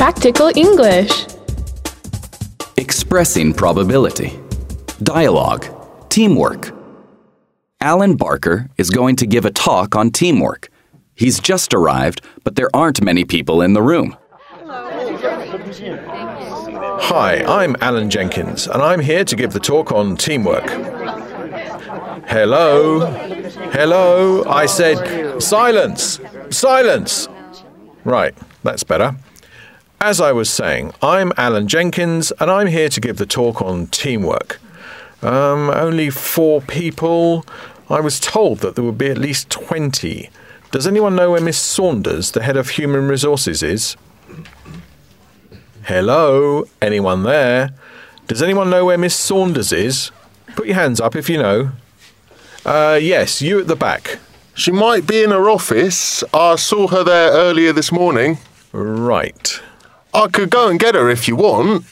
Practical English. Expressing probability. Dialogue. Teamwork. Alan Barker is going to give a talk on teamwork. He's just arrived, but there aren't many people in the room. Hi, I'm Alan Jenkins, and I'm here to give the talk on teamwork. Hello? Hello? I said silence! Silence! Right, that's better. As I was saying, I'm Alan Jenkins, and I'm here to give the talk on teamwork. Um, only four people. I was told that there would be at least 20. Does anyone know where Miss Saunders, the head of human resources, is? Hello? Anyone there? Does anyone know where Miss Saunders is? Put your hands up if you know. Uh, yes, you at the back. She might be in her office. I saw her there earlier this morning. Right. I could go and get her if you want.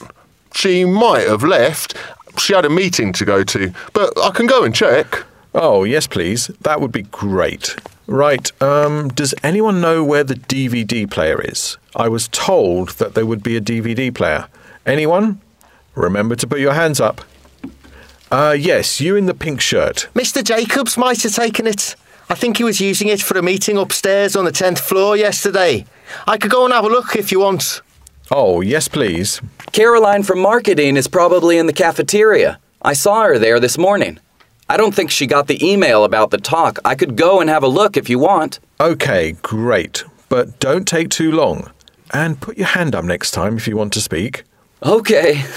She might have left. She had a meeting to go to, but I can go and check. Oh, yes, please. That would be great. Right, um, does anyone know where the DVD player is? I was told that there would be a DVD player. Anyone? Remember to put your hands up. Uh, yes, you in the pink shirt. Mr. Jacobs might have taken it. I think he was using it for a meeting upstairs on the 10th floor yesterday. I could go and have a look if you want. Oh, yes, please. Caroline from marketing is probably in the cafeteria. I saw her there this morning. I don't think she got the email about the talk. I could go and have a look if you want. Okay, great. But don't take too long. And put your hand up next time if you want to speak. Okay.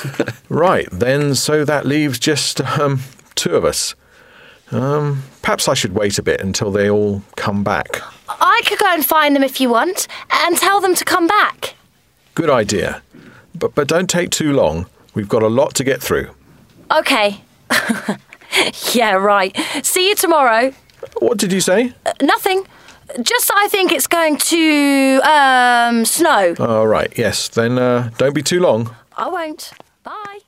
Right, then, so that leaves just um, two of us. Um, perhaps I should wait a bit until they all come back. I could go and find them if you want and tell them to come back. Good idea. But, but don't take too long. We've got a lot to get through. Okay. yeah, right. See you tomorrow. What did you say? Uh, nothing. Just I think it's going to um, snow. All right, yes, then uh, don't be too long. I won't. Bye.